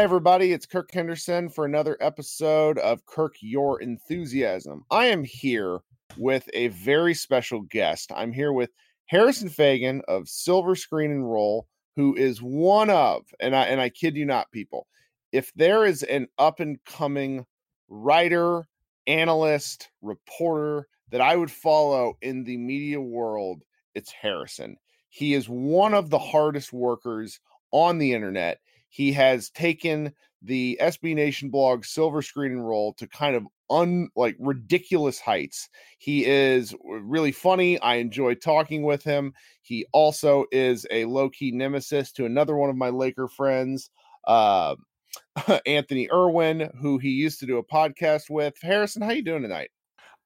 Hi, everybody. It's Kirk Henderson for another episode of Kirk Your Enthusiasm. I am here with a very special guest. I'm here with Harrison Faigen of Silver Screen and Roll, who is one of, and I and I kid you not, people, if there is an up and coming writer, analyst, reporter that I would follow in the media world, it's Harrison. He is one of the hardest workers on the internet he has taken the SB Nation blog Silver Screen and Roll to kind of un like ridiculous heights. He is really funny. I enjoy talking with him. He also is a low key nemesis to another one of my Laker friends, uh, Anthony Irwin, who he used to do a podcast with. Harrison, how you doing tonight?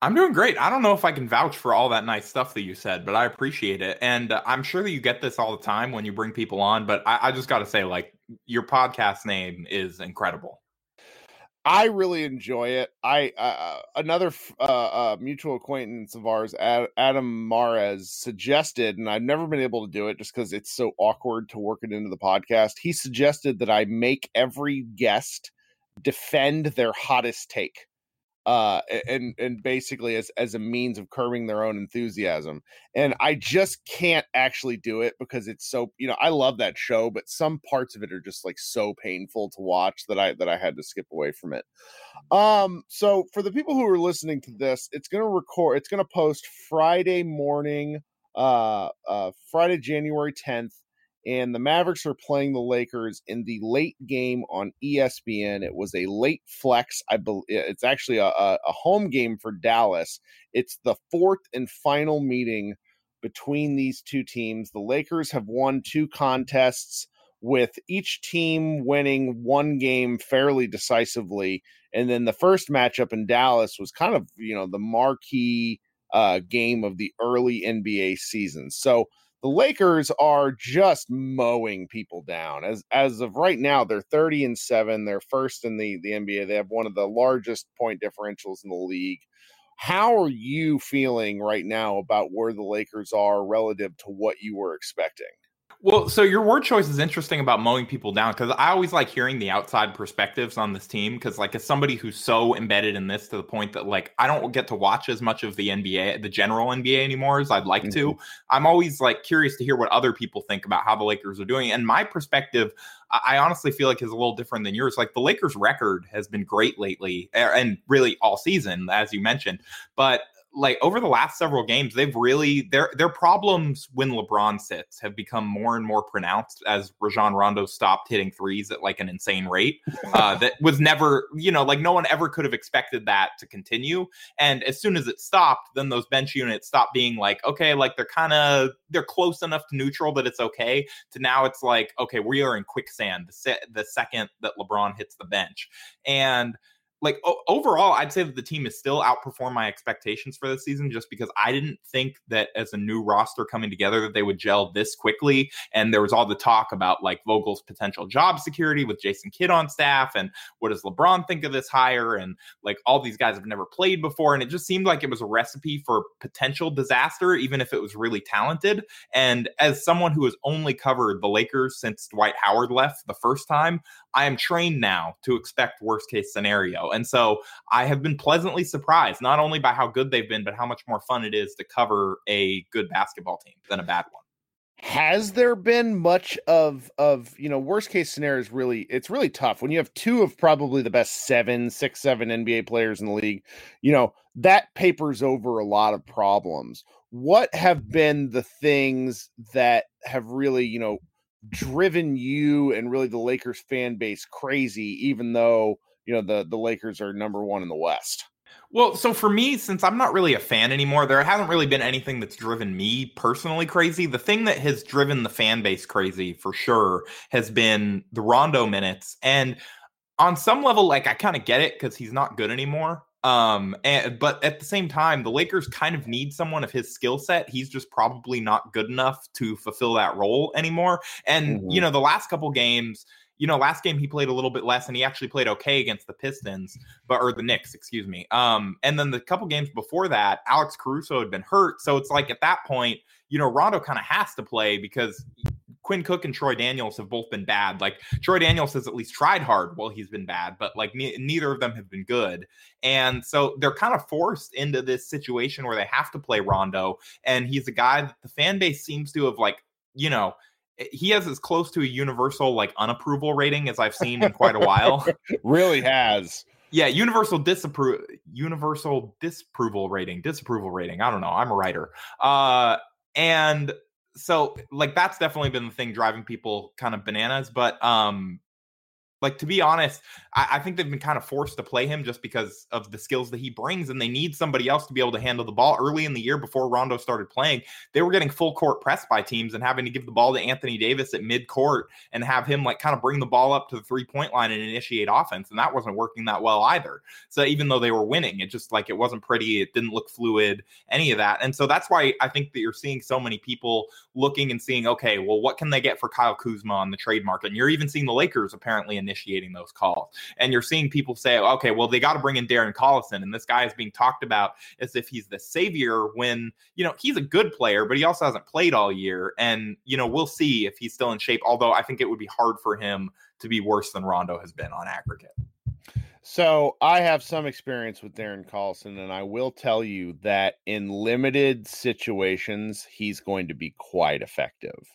I'm doing great. I don't know if I can vouch for all that nice stuff that you said, but I appreciate it. And uh, I'm sure that you get this all the time when you bring people on. But I, I just got to say, like, your podcast name is incredible. I really enjoy it. I uh, another uh, uh, mutual acquaintance of ours, Ad, Adam Mares, suggested, and I've never been able to do it just because it's so awkward to work it into the podcast. He suggested that I make every guest defend their hottest take uh and and basically as as a means of curbing their own enthusiasm and i just can't actually do it because it's so you know i love that show but some parts of it are just like so painful to watch that i that i had to skip away from it. Um so for the people who are listening to this it's going to record it's going to post friday morning uh uh friday january 10th and the Mavericks are playing the Lakers in the late game on ESPN. It was a late flex. I believe it's actually a, a, home game for Dallas. It's the fourth and final meeting between these two teams. The Lakers have won two contests with each team winning one game fairly decisively. And then the first matchup in Dallas was kind of, you know, the marquee uh, game of the early NBA season. So the Lakers are just mowing people down. As as of right now, they're 30 and 7. They're first in the, the NBA. They have one of the largest point differentials in the league. How are you feeling right now about where the Lakers are relative to what you were expecting? Well, so your word choice is interesting about mowing people down because I always like hearing the outside perspectives on this team. Because, like, as somebody who's so embedded in this to the point that, like, I don't get to watch as much of the NBA, the general NBA anymore as I'd like mm-hmm. to. I'm always like curious to hear what other people think about how the Lakers are doing. And my perspective, I honestly feel like is a little different than yours. Like, the Lakers' record has been great lately, and really all season, as you mentioned. But like over the last several games, they've really their their problems when LeBron sits have become more and more pronounced as Rajon Rondo stopped hitting threes at like an insane rate. Uh, that was never, you know, like no one ever could have expected that to continue. And as soon as it stopped, then those bench units stopped being like, okay, like they're kind of they're close enough to neutral that it's okay. To now it's like, okay, we are in quicksand the se- the second that LeBron hits the bench, and like o- overall, I'd say that the team has still outperformed my expectations for this season just because I didn't think that as a new roster coming together that they would gel this quickly. And there was all the talk about like Vogel's potential job security with Jason Kidd on staff and what does LeBron think of this hire? And like all these guys have never played before. And it just seemed like it was a recipe for potential disaster, even if it was really talented. And as someone who has only covered the Lakers since Dwight Howard left the first time, I am trained now to expect worst case scenario. And so I have been pleasantly surprised, not only by how good they've been, but how much more fun it is to cover a good basketball team than a bad one. Has there been much of of you know worst case scenarios? Really, it's really tough when you have two of probably the best seven, six, seven NBA players in the league. You know that papers over a lot of problems. What have been the things that have really you know driven you and really the Lakers fan base crazy, even though you know the the Lakers are number one in the West. Well, so for me, since I'm not really a fan anymore, there hasn't really been anything that's driven me personally crazy. The thing that has driven the fan base crazy for sure has been the Rondo minutes. And on some level, like I kind of get it because he's not good anymore. Um, and but at the same time, the Lakers kind of need someone of his skill set. He's just probably not good enough to fulfill that role anymore. And mm-hmm. you know, the last couple games, you know, last game he played a little bit less and he actually played okay against the Pistons, but or the Knicks, excuse me. Um, and then the couple games before that, Alex Caruso had been hurt. So it's like at that point, you know, Rondo kind of has to play because Quinn Cook and Troy Daniels have both been bad. Like Troy Daniels has at least tried hard while he's been bad, but like ne- neither of them have been good. And so they're kind of forced into this situation where they have to play Rondo. And he's a guy that the fan base seems to have like, you know, eh, he has as close to a universal like unapproval rating as I've seen in quite a while. really has. Yeah, universal disapproval universal disapproval rating, disapproval rating. I don't know. I'm a writer. Uh and so like that's definitely been the thing driving people kind of bananas. But um like to be honest, I, I, think they've been kind of forced to play him just because of the skills that he brings, and they need somebody else to be able to handle the ball. Early in the year, before Rondo started playing, they were getting full court pressed by teams and having to give the ball to Anthony Davis at mid court and have him like kind of bring the ball up to the three point line and initiate offense, and that wasn't working that well either. So even though they were winning, it just like it wasn't pretty, it didn't look fluid, any of that, and so that's why I think that you're seeing so many people looking and seeing, okay, well, what can they get for Kyle Kuzma on the trade market? And you're even seeing the Lakers apparently initiating those calls. And you're seeing people say, okay, well, they got to bring in Darren Collison. And this guy is being talked about as if he's the savior when, you know, he's a good player, but he also hasn't played all year. And, you know, we'll see if he's still in shape. Although I think it would be hard for him to be worse than Rondo has been on aggregate. So I have some experience with Darren Collison, and I will tell you that in limited situations, he's going to be quite effective.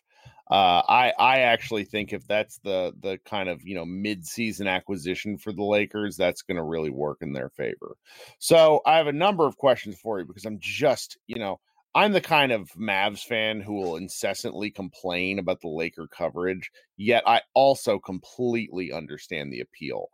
Uh, I I actually think if that's the the kind of you know mid season acquisition for the Lakers, that's going to really work in their favor. So I have a number of questions for you because I'm just you know I'm the kind of Mavs fan who will incessantly complain about the Laker coverage, yet I also completely understand the appeal.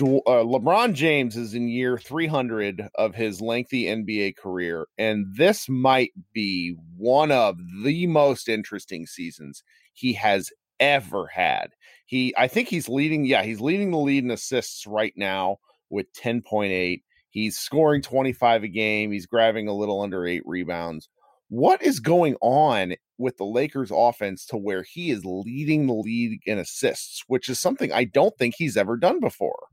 Uh, LeBron James is in year 300 of his lengthy NBA career, and this might be one of the most interesting seasons he has ever had. He, I think he's leading, yeah, he's leading the lead in assists right now with 10.8. He's scoring 25 a game. He's grabbing a little under eight rebounds. What is going on with the Lakers offense to where he is leading the league in assists, which is something I don't think he's ever done before?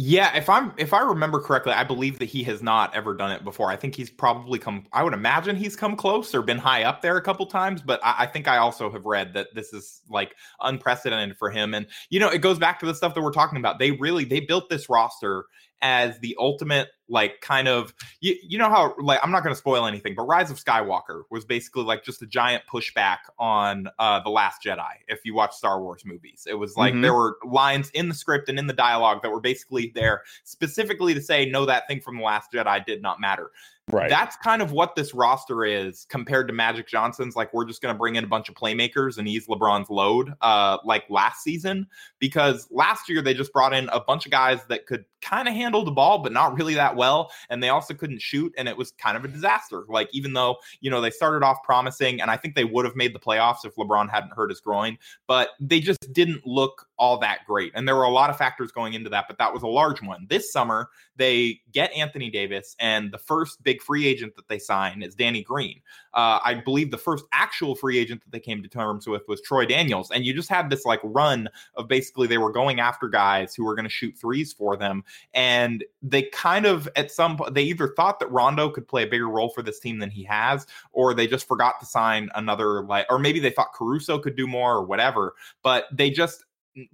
Yeah, if I'm if I remember correctly, I believe that he has not ever done it before. I think he's probably come. I would imagine he's come close or been high up there a couple times, but I, I, think I also have read that this is like unprecedented for him. And you know, it goes back to the stuff that we're talking about. They really they built this roster as the ultimate like kind of you, you know how like i'm not going to spoil anything but rise of skywalker was basically like just a giant pushback on uh the last jedi if you watch star wars movies it was like mm-hmm. there were lines in the script and in the dialogue that were basically there specifically to say no that thing from the last jedi did not matter Right. That's kind of what this roster is compared to Magic Johnson's. Like, we're just going to bring in a bunch of playmakers and ease LeBron's load, uh, like last season. Because last year they just brought in a bunch of guys that could kind of handle the ball, but not really that well. And they also couldn't shoot. And it was kind of a disaster. Like, even though, you know, they started off promising, and I think they would have made the playoffs if LeBron hadn't hurt his groin, but they just didn't look all that great. And there were a lot of factors going into that, but that was a large one. This summer, they get Anthony Davis, and the first big free agent that they sign is Danny Green. Uh, I believe the first actual free agent that they came to terms with was Troy Daniels. And you just had this like run of basically they were going after guys who were going to shoot threes for them. And they kind of, at some point, they either thought that Rondo could play a bigger role for this team than he has, or they just forgot to sign another, like, or maybe they thought Caruso could do more or whatever. But they just,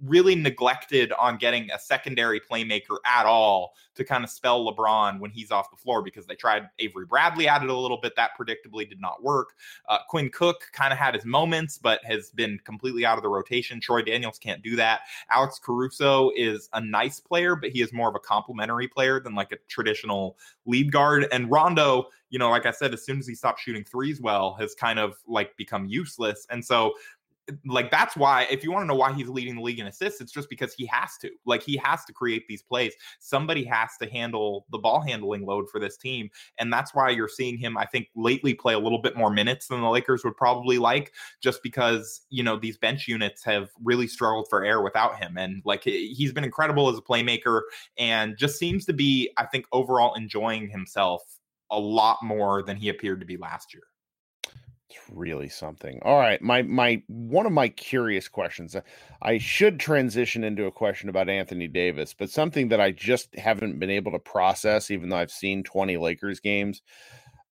really neglected on getting a secondary playmaker at all to kind of spell LeBron when he's off the floor because they tried Avery Bradley at it a little bit that predictably did not work. Uh, Quinn Cook kind of had his moments but has been completely out of the rotation. Troy Daniels can't do that. Alex Caruso is a nice player but he is more of a complementary player than like a traditional lead guard and Rondo you know, like I said, as soon as he stopped shooting threes well, has kind of like become useless. And so like that's why if you want to know why he's leading the league in assists it's just because he has to. Like he has to create these plays. Somebody has to handle the ball handling load for this team and that's why you're seeing him i think lately play a little bit more minutes than the lakers would probably like just because you know these bench units have really struggled for air without him and like he's been incredible as a playmaker and just seems to be i think overall enjoying himself a lot more than he appeared to be last year really something. All right, my my one of my curious questions. Uh, I should transition into a question about Anthony Davis, but something that I just haven't been able to process, even though I've seen 20 Lakers games,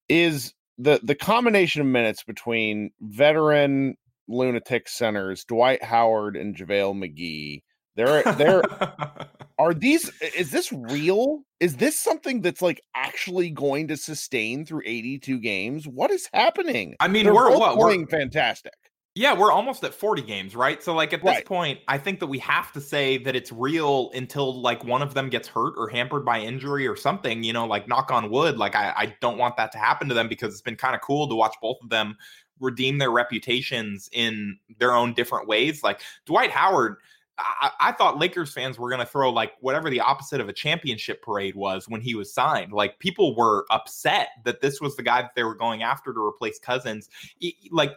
is the the combination of minutes between veteran lunatic centers, Dwight Howard and JaVale McGee. They're they're are these is this real? Is this something that's like actually going to sustain through 82 games? What is happening? I mean, They're we're what playing we're fantastic. yeah, we're almost at 40 games, right? So like at this Right. point, I think that we have to say that it's real until like one of them gets hurt or hampered by injury or something, you know, like knock on wood. Like I, I don't want that to happen to them because it's been kind of cool to watch both of them redeem their reputations in their own different ways. Like Dwight Howard, I, I thought Lakers fans were going to throw like whatever the opposite of a championship parade was when he was signed. Like people were upset that this was the guy that they were going after to replace Cousins. Like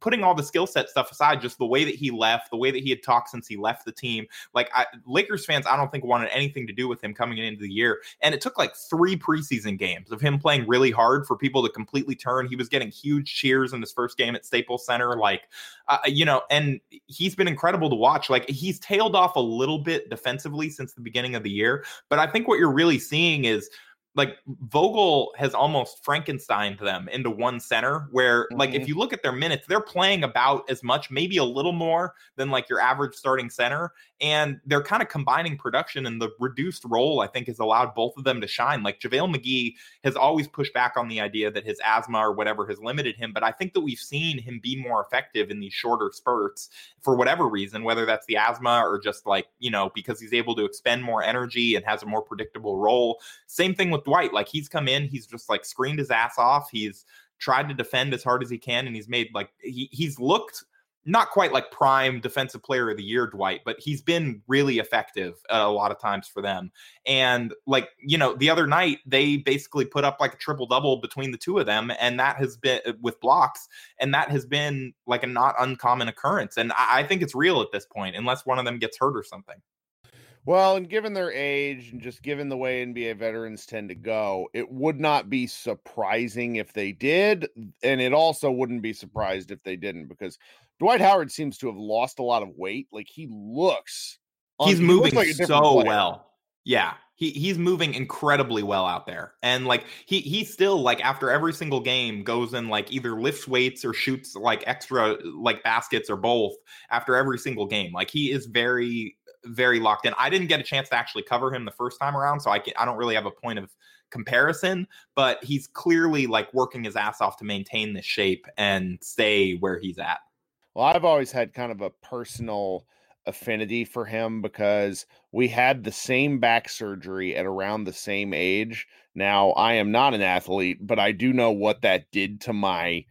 putting all the skill set stuff aside, just the way that he left, the way that he had talked since he left the team. Like I, Lakers fans, I don't think wanted anything to do with him coming into the year. And it took like three preseason games of him playing really hard for people to completely turn. He was getting huge cheers in his first game at Staples Center. Like, uh, you know, and he's been incredible to watch. Like he's tailed off a little bit defensively since the beginning of the year, but I think what you're really seeing is like Vogel has almost Frankenstein them into one center where like if Mhm. you look at their minutes, they're playing about as much, maybe a little more than like your average starting center. And they're kind of combining production and the reduced role, I think, has allowed both of them to shine. Like JaVale McGee has always pushed back on the idea that his asthma or whatever has limited him. But I think that we've seen him be more effective in these shorter spurts for whatever reason, whether that's the asthma or just like, you know, because he's able to expend more energy and has a more predictable role. Same thing with Dwight. Like he's come in, he's just like screened his ass off. He's tried to defend as hard as he can, and he's made like he, he's looked not quite like prime defensive player of the year, Dwight, but he's been really effective uh, a lot of times for them. And like, you know, the other night they basically put up like a triple double between the two of them, and that has been with blocks, and that has been like a not uncommon occurrence. And I, I think it's real at this point, unless one of them gets hurt or something. Well, and given their age and just given the way NBA veterans tend to go, it would not be surprising if they did. And it also wouldn't be surprised if they didn't because Dwight Howard seems to have lost a lot of weight. Like he looks, un- he's he moving like so player. well. Yeah, he he's moving incredibly well out there, and like he he still like after every single game goes and like either lifts weights or shoots like extra like baskets or both after every single game. Like he is very very locked in. I didn't get a chance to actually cover him the first time around, so I can I don't really have a point of comparison, but he's clearly like working his ass off to maintain this shape and stay where he's at. Well, I've always had kind of a personal affinity for him because we had the same back surgery at around the same age. Now, I am not an athlete, but I do know what that did to my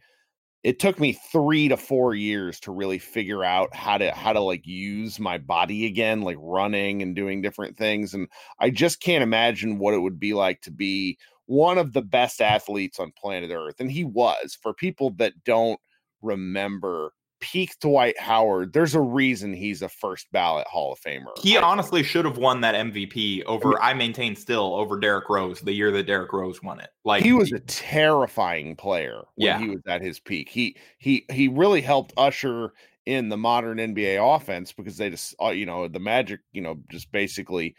it took me 3 to 4 years to really figure out how to how to like use my body again, like running and doing different things and I just can't imagine what it would be like to be one of the best athletes on planet Earth and he was. For people that don't remember peak Dwight Howard, there's a reason he's a first ballot Hall of Famer. He I- honestly should have won that MVP over. I maintain still over Derrick Rose the year that Derrick Rose won it. Like he was a terrifying player when Yeah. he was at his peak. He he he really helped usher in the modern NBA offense because they just uh, you know the Magic you know just basically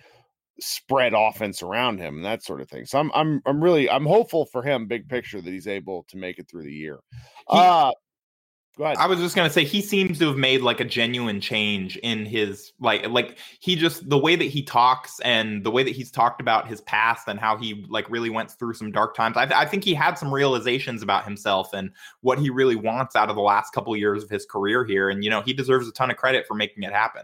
spread offense around him and that sort of thing. So I'm I'm I'm really I'm hopeful for him big picture that he's able to make it through the year. He- uh. I was just gonna say he seems to have made like a genuine change in his like like he just the way that he talks and the way that he's talked about his past and how he like really went through some dark times. I, th- I think he had some realizations about himself and what he really wants out of the last couple of years of his career here. And you know he deserves a ton of credit for making it happen.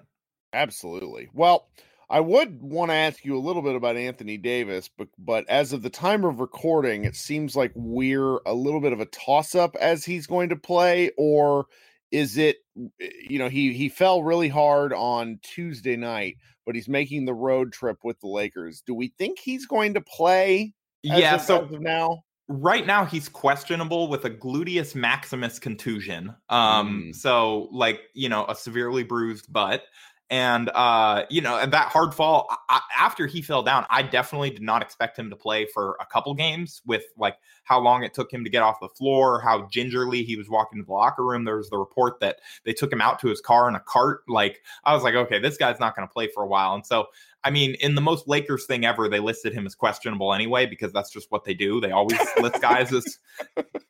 Absolutely. Well, I would want to ask you a little bit about Anthony Davis, but but as of the time of recording, it seems like we're a little bit of a toss up as he's going to play, or is it you know he he fell really hard on Tuesday night, but he's making the road trip with the Lakers. Do we think he's going to play? as yeah. of- So now, right now he's questionable with a gluteus maximus contusion um Mm. so like you know a severely bruised butt and uh you know and that hard fall I, after he fell down i definitely did not expect him to play for a couple games with like how long it took him to get off the floor how gingerly he was walking to the locker room. There was the report that they took him out to his car in a cart. Like i was like okay this guy's not going to play for a while. And so I mean, in the most Lakers thing ever, they listed him as questionable anyway because that's just what they do. They always list guys as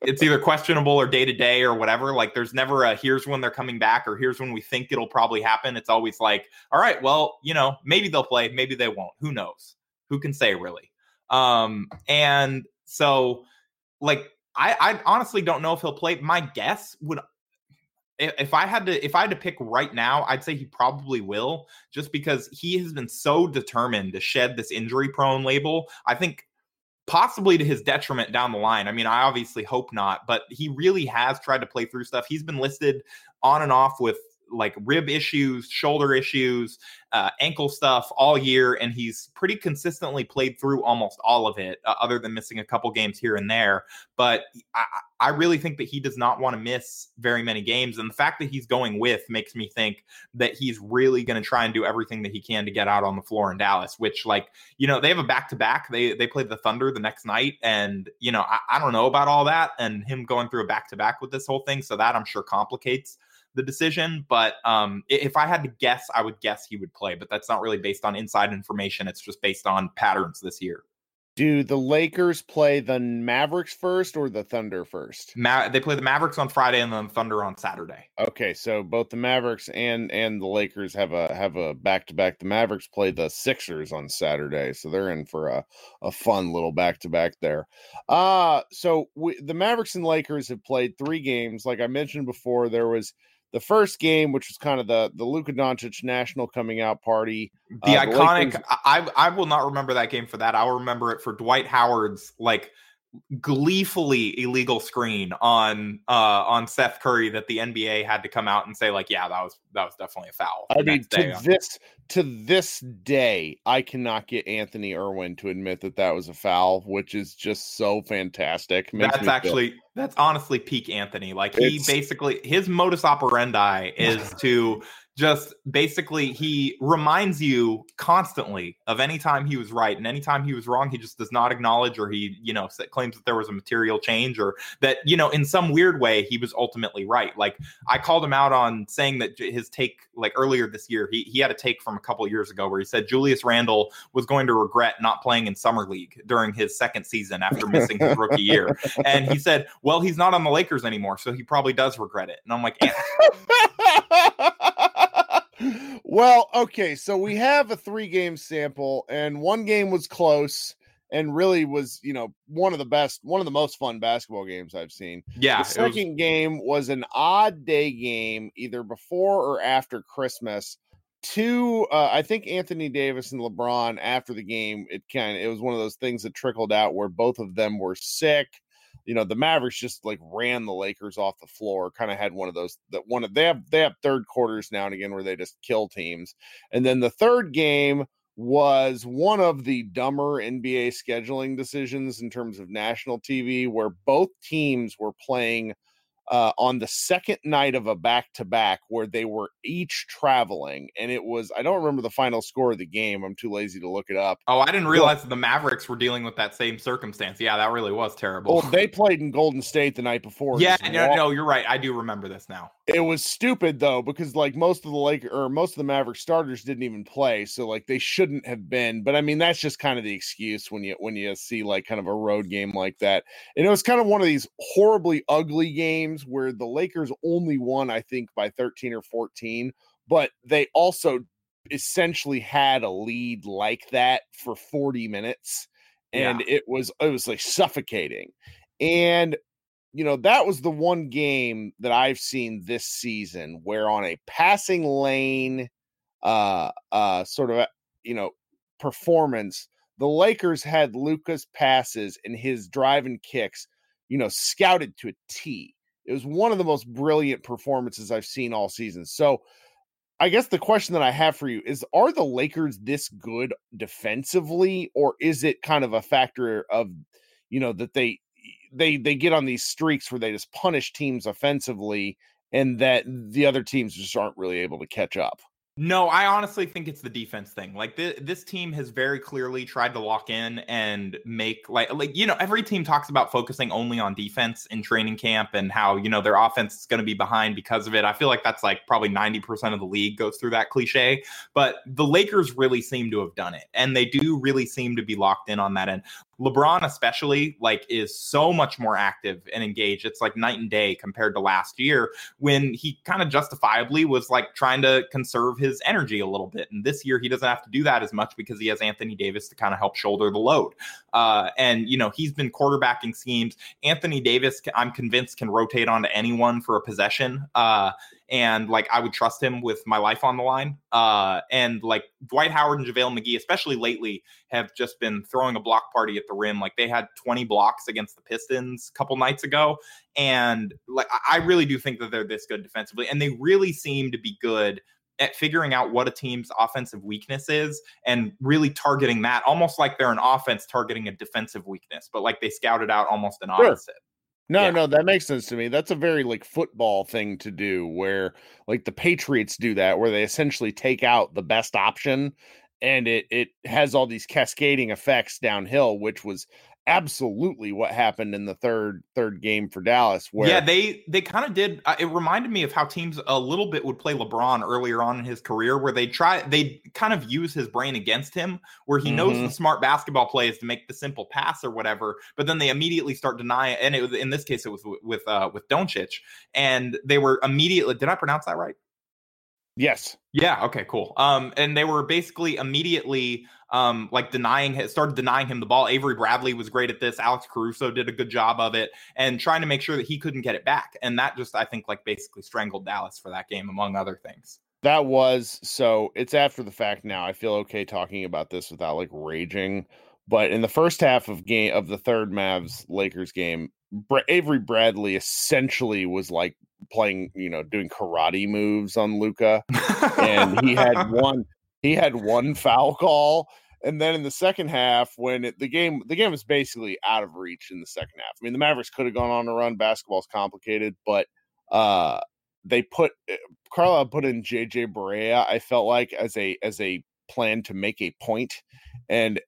it's either questionable or day to day or whatever. Like, there's never a here's when they're coming back or here's when we think it'll probably happen. It's always like, all right, well, you know, maybe they'll play, maybe they won't. Who knows? Who can say really? Um, and so, like, I, I honestly don't know if he'll play. My guess would if I had to if I had to pick right now, I'd say he probably will, just because he has been so determined to shed this injury prone label. I think possibly to his detriment down the line. I mean, I obviously hope not, but he really has tried to play through stuff. He's been listed on and off with like rib issues, shoulder issues, uh, ankle stuff all year, and he's pretty consistently played through almost all of it, uh, other than missing a couple games here and there. But I, I really think that he does not want to miss very many games, and the fact that he's going with makes me think that he's really going to try and do everything that he can to get out on the floor in Dallas. Which, like, you know, they have a back to back. They they play the Thunder the next night, and you know, I, I don't know about all that, and him going through a back to back with this whole thing, so that I'm sure complicates the decision. But um, if I had to guess, I would guess he would play. But that's not really based on inside information. It's just based on patterns this year. Do the Lakers play the Mavericks first or the Thunder first? Ma- they play the Mavericks on Friday and then Thunder on Saturday. Okay, so both the Mavericks and and the Lakers have a have a back to back. The Mavericks play the Sixers on Saturday, so they're in for a a fun little back to back there. Uh so we, the Mavericks and Lakers have played three games. Like I mentioned before, there was the first game, which was kind of the the Luka Doncic national coming out party. The uh, iconic. The I I will not remember that game for that. I'll remember it for Dwight Howard's like gleefully illegal screen on uh on Seth Curry that the NBA had to come out and say like yeah that was that was definitely a foul. I mean to this to this day I cannot get Anthony Irwin to admit that that was a foul which is just so fantastic. Makes that's actually feel. that's honestly peak Anthony. Like he it's, basically his modus operandi is to just basically he reminds you constantly of any time he was right and anytime he was wrong he just does not acknowledge or he you know claims that there was a material change or that you know in some weird way he was ultimately right. Like i called him out on saying that his take like earlier this year he, he had a take from a couple years ago where he said julius randle was going to regret not playing in summer league during his second season after missing his rookie year. And he said well he's not on the lakers anymore so he probably does regret it. And i'm like eh. well, okay, so we have a three game sample, and one game was close and really was, you know, one of the best, one of the most fun basketball games I've seen. Yeah. The second was... game was an odd day game, either before or after Christmas. Two, uh, I think Anthony Davis and LeBron after the game, it kind of it was one of those things that trickled out where both of them were sick you know the Mavericks just like ran the Lakers off the floor. Kind of had one of those that one of they have they have third quarters now and again where they just kill teams. And then the third game was one of the dumber NBA scheduling decisions in terms of national TV, where both teams were playing uh, on the second night of a back to back where they were each traveling. And it was, I don't remember the final score of the game. I'm too lazy to look it up. Oh, I didn't realize that the Mavericks were dealing with that same circumstance. Yeah, that really was terrible. Well, they played in Golden State the night before. Yeah, no, no, you're right. I do remember this now. It was stupid though, because like most of the Lake or most of the Maverick starters didn't even play. So like they shouldn't have been. But I mean, that's just kind of the excuse when you when you see like kind of a road game like that. And it was kind of one of these horribly ugly games games where the Lakers only won, I think, by 13 or 14, but they also essentially had a lead like that for 40 minutes and yeah. it was it was like suffocating and you know that was the one game that i've seen this season where on a passing lane uh uh sort of you know performance the lakers had Luka's passes and his driving kicks you know scouted to a t it was one of the most brilliant performances I've seen all season. So, I guess the question that I have for you is are the Lakers this good defensively or is it kind of a factor of you know that they they they get on these streaks where they just punish teams offensively and that the other teams just aren't really able to catch up? No, I honestly think it's the defense thing. Like th- this team has very clearly tried to lock in and make like like you know every team talks about focusing only on defense in training camp and how you know their offense is going to be behind because of it. I feel like that's like probably 90% of the league goes through that cliche, but the Lakers really seem to have done it and they do really seem to be locked in on that end. LeBron especially like is so much more active and engaged. It's like night and day compared to last year when he kind of justifiably was like trying to conserve his energy a little bit. And this year he doesn't have to do that as much because he has Anthony Davis to kind of help shoulder the load. Uh, and you know he's been quarterbacking schemes. Anthony Davis, I'm convinced, can rotate onto anyone for a possession. Uh, and like I would trust him with my life on the line. Uh, and like Dwight Howard and JaVale McGee, especially lately, have just been throwing a block party at the rim. Like they had 20 blocks against the Pistons a couple nights ago. And like I really do think that they're this good defensively. And they really seem to be good at figuring out what a team's offensive weakness is and really targeting that almost like they're an offense targeting a defensive weakness, but like they scouted out almost an Sure. opposite. No, Yeah. no, that makes sense to me. That's a very like football thing to do where like the Patriots do that where they essentially take out the best option and it it has all these cascading effects downhill which was absolutely what happened in the third third game for Dallas where yeah, they they kind of did. Uh, it reminded me of how teams a little bit would play LeBron earlier on in his career, where they try they kind of use his brain against him, where he knows Mhm. the smart basketball play is to make the simple pass or whatever, but then they immediately start denying. And it was in this case, it was with with, uh, with Doncic, and they were immediately. Did I pronounce that right? Yes. Yeah. Okay. Cool. Um, and they were basically immediately um like denying him, started denying him the ball. Avery Bradley was great at this. Alex Caruso did a good job of it, and trying to make sure that he couldn't get it back. And that just I think like basically strangled Dallas for that game, among other things. That was so it's after the fact now. I feel okay talking about this without like raging. But in the first half of game of the third Mavs Lakers game, Avery Bradley essentially was like playing, you know, doing karate moves on Luka, and he had one he had one foul call. And then in the second half, when it, the game the game was basically out of reach in the second half. I mean, the Mavericks could have gone on a run. Basketball's complicated, but uh they put Carlisle put in JJ Barea. I felt like as a as a plan to make a point, and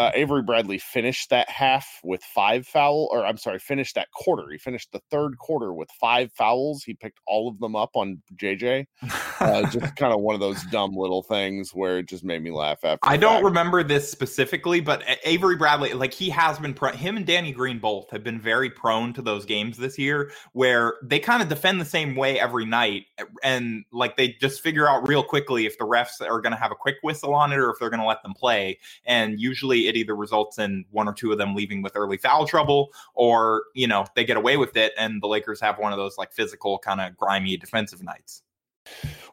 uh, Avery Bradley finished that half with five foul, or I'm sorry, finished that quarter. He finished the third quarter with five fouls. He picked all of them up on JJ. Uh, just kind of one of those dumb little things where it just made me laugh. After I don't remember this specifically, but Avery Bradley, like he has been, pro- him and Danny Green both have been very prone to those games this year where they kind of defend the same way every night. And like they just figure out real quickly if the refs are going to have a quick whistle on it or if they're going to let them play. And usually it either results in one or two of them leaving with early foul trouble or, you know, they get away with it. And the Lakers have one of those like physical, kind of grimy defensive nights.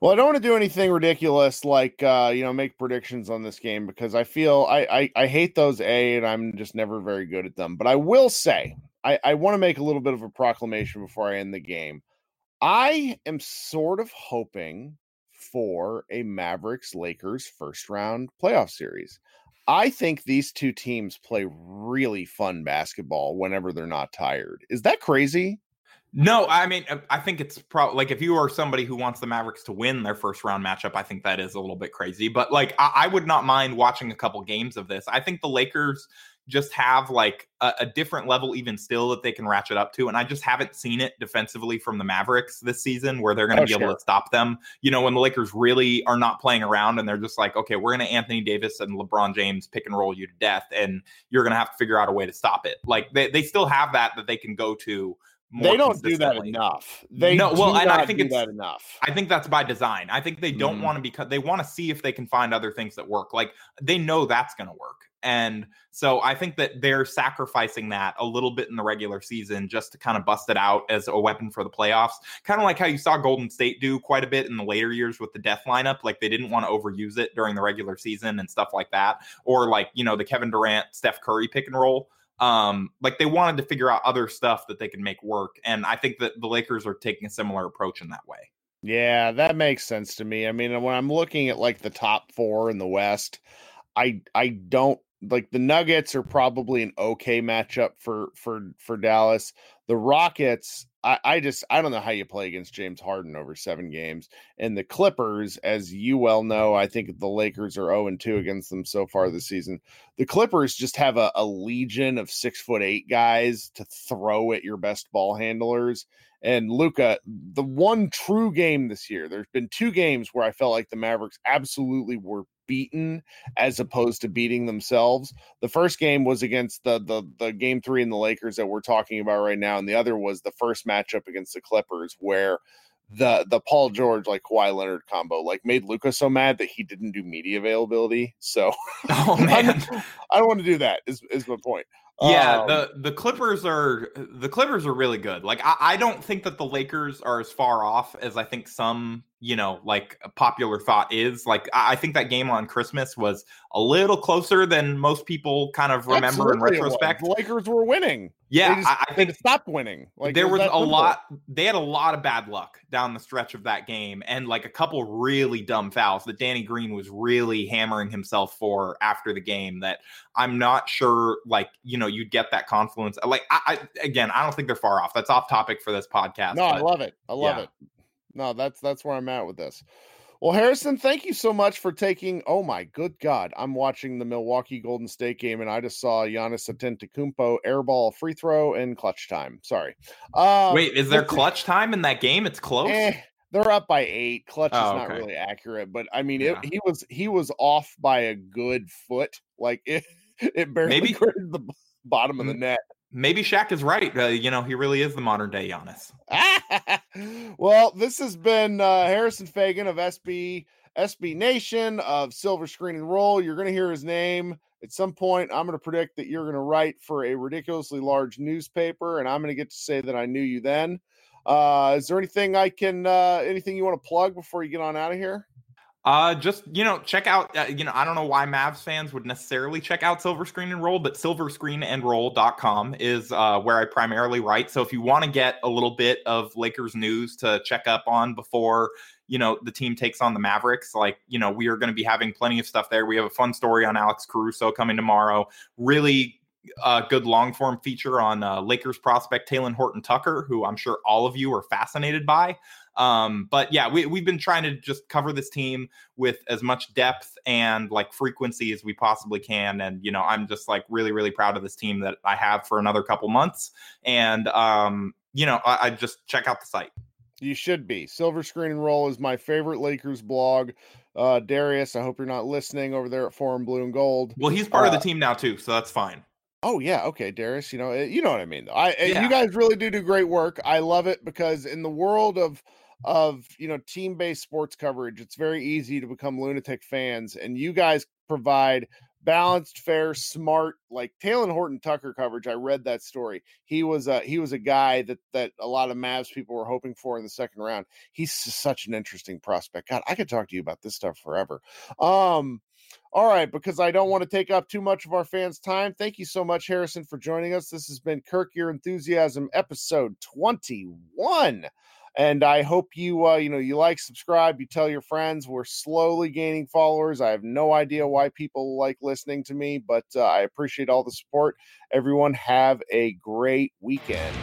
Well, I don't want to do anything ridiculous like uh, you know make predictions on this game because I feel I, I I hate those A and I'm just never very good at them. But I will say I, I want to make a little bit of a proclamation before I end the game. I am sort of hoping for a Mavericks Lakers first round playoff series. I think these two teams play really fun basketball whenever they're not tired. Is that crazy? No, I mean, uh, I think it's probably like if you are somebody who wants the Mavericks to win their first round matchup, I think that is a little bit crazy. But like, I, I would not mind watching a couple games of this. I think the Lakers just have like a, a different level, even still, that they can ratchet up to. And I just haven't seen it defensively from the Mavericks this season where they're going to Oh, be able to stop them. You know, when the Lakers really are not playing around and they're just like, okay, we're going to Anthony Davis and LeBron James pick and roll you to death, and you're going to have to figure out a way to stop it. Like, they, they still have that that they can go to. More they don't do that enough. They No, well, do and I think it's- that enough. I think that's by design. I think they don't Mhm. want to because they want to see if they can find other things that work. Like they know that's going to work. And so I think that they're sacrificing that a little bit in the regular season just to kind of bust it out as a weapon for the playoffs. Kind of like how you saw Golden State do quite a bit in the later years with the death lineup. Like they didn't want to overuse it during the regular season and stuff like that. Or like, you know, the Kevin Durant, Steph Curry pick and roll um like they wanted to figure out other stuff that they could make work and i think that the lakers are taking a similar approach in that way Yeah, that makes sense to me. I mean, when I'm looking at like the top four in the West, I I don't like the Nuggets are probably an okay matchup for for for Dallas. The Rockets, I, I just I don't know how you play against James Harden over seven games. And the Clippers, as you well know, I think the Lakers are 0 and 2 against them so far this season. The Clippers just have a, a legion of six foot eight guys to throw at your best ball handlers. And Luka, the one true game this year, there's been two games where I felt like the Mavericks absolutely were beaten as opposed to beating themselves. The first game was against the the the game 3 in the Lakers that we're talking about right now and the other was the first matchup against the Clippers where the the Paul George like Kawhi Leonard combo like made Luka so mad that he didn't do media availability. So oh man, I don't want to do that. Is is my point. Yeah, um, the the Clippers are the Clippers are really good. Like I, I don't think that the Lakers are as far off as I think some you know, like a popular thought is. Like I think that game on Christmas was a little closer than most people kind of remember Absolutely in retrospect. The Lakers were winning. Yeah, just, I, I think stopped winning. Like there was, was a lot. They had a lot of bad luck down the stretch of that game, and like a couple really dumb fouls that Danny Green was really hammering himself for after the game. That I'm not sure, like you know, you'd get that confluence. Like I, I again, I don't think they're far off. That's off topic for this podcast. No, but, I love it. I love yeah. it no, that's that's where I'm at with this. Well, Harrison, thank you so much for taking. Oh my good God, I'm watching the Milwaukee Golden State game, and I just saw Giannis Antetokounmpo airball free throw in clutch time. Sorry. Um, Wait, is there clutch time in that game? It's close. Eh, they're up by eight. Clutch oh, is not okay. really accurate, but I mean, yeah. it, he was he was off by a good foot. Like it, it barely maybe the bottom of the net maybe Shaq is right. Uh, you know, he really is the modern day Giannis. well, this has been uh, Harrison Faigen of SB SB Nation of Silver Screen and Roll. You're going to hear his name at some point. I'm going to predict that you're going to write for a ridiculously large newspaper, and I'm going to get to say that I knew you then. Uh, is there anything I can, uh, anything you want to plug before you get on out of here? Uh, just you know, check out. Uh, you know, I don't know why Mavs fans would necessarily check out Silver Screen and Roll, but silverscreenandroll.com is uh, where I primarily write. So if you want to get a little bit of Lakers news to check up on before you know the team takes on the Mavericks, like you know, we are going to be having plenty of stuff there. We have a fun story on Alex Caruso coming tomorrow. Really uh, good long form feature on uh, Lakers prospect Talen Horton Tucker, who I'm sure all of you are fascinated by. Um, but yeah, we, we've been trying to just cover this team with as much depth and like frequency as we possibly can. And, you know, I'm just like really, really proud of this team that I have for another couple months. And, um, you know, I, I just check out the site. You should be. Silver Screen and Roll is my favorite Lakers blog. Uh, Darius, I hope you're not listening over there at Forum Blue and Gold. Well, he's part uh, of the uh, team now too, so that's fine. Oh yeah, okay, Darius. You know, eh, you know what I mean. Though. I eh, yeah. you guys really do do great work. I love it because in the world of of you know team-based sports coverage it's very easy to become lunatic fans and you guys provide balanced fair smart like Talen Horton Tucker coverage I read that story he was a he was a guy that that a lot of Mavs people were hoping for in the second round he's such an interesting prospect god I could talk to you about this stuff forever um all right, because I don't want to take up too much of our fans' time. Thank you so much, Harrison, for joining us. This has been Kirk Your Enthusiasm, episode 21 and i hope you uh, you know you like subscribe you tell your friends we're slowly gaining followers i have no idea why people like listening to me but uh, i appreciate all the support everyone have a great weekend